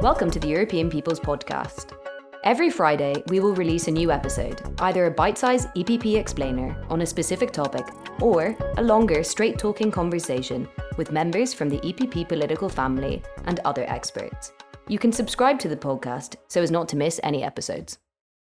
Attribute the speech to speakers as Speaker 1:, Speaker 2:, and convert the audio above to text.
Speaker 1: Welcome to the European People's Podcast. Every Friday, we will release a new episode, either a bite sized EPP explainer on a specific topic or a longer, straight talking conversation with members from the EPP political family and other experts. You can subscribe to the podcast so as not to miss any episodes.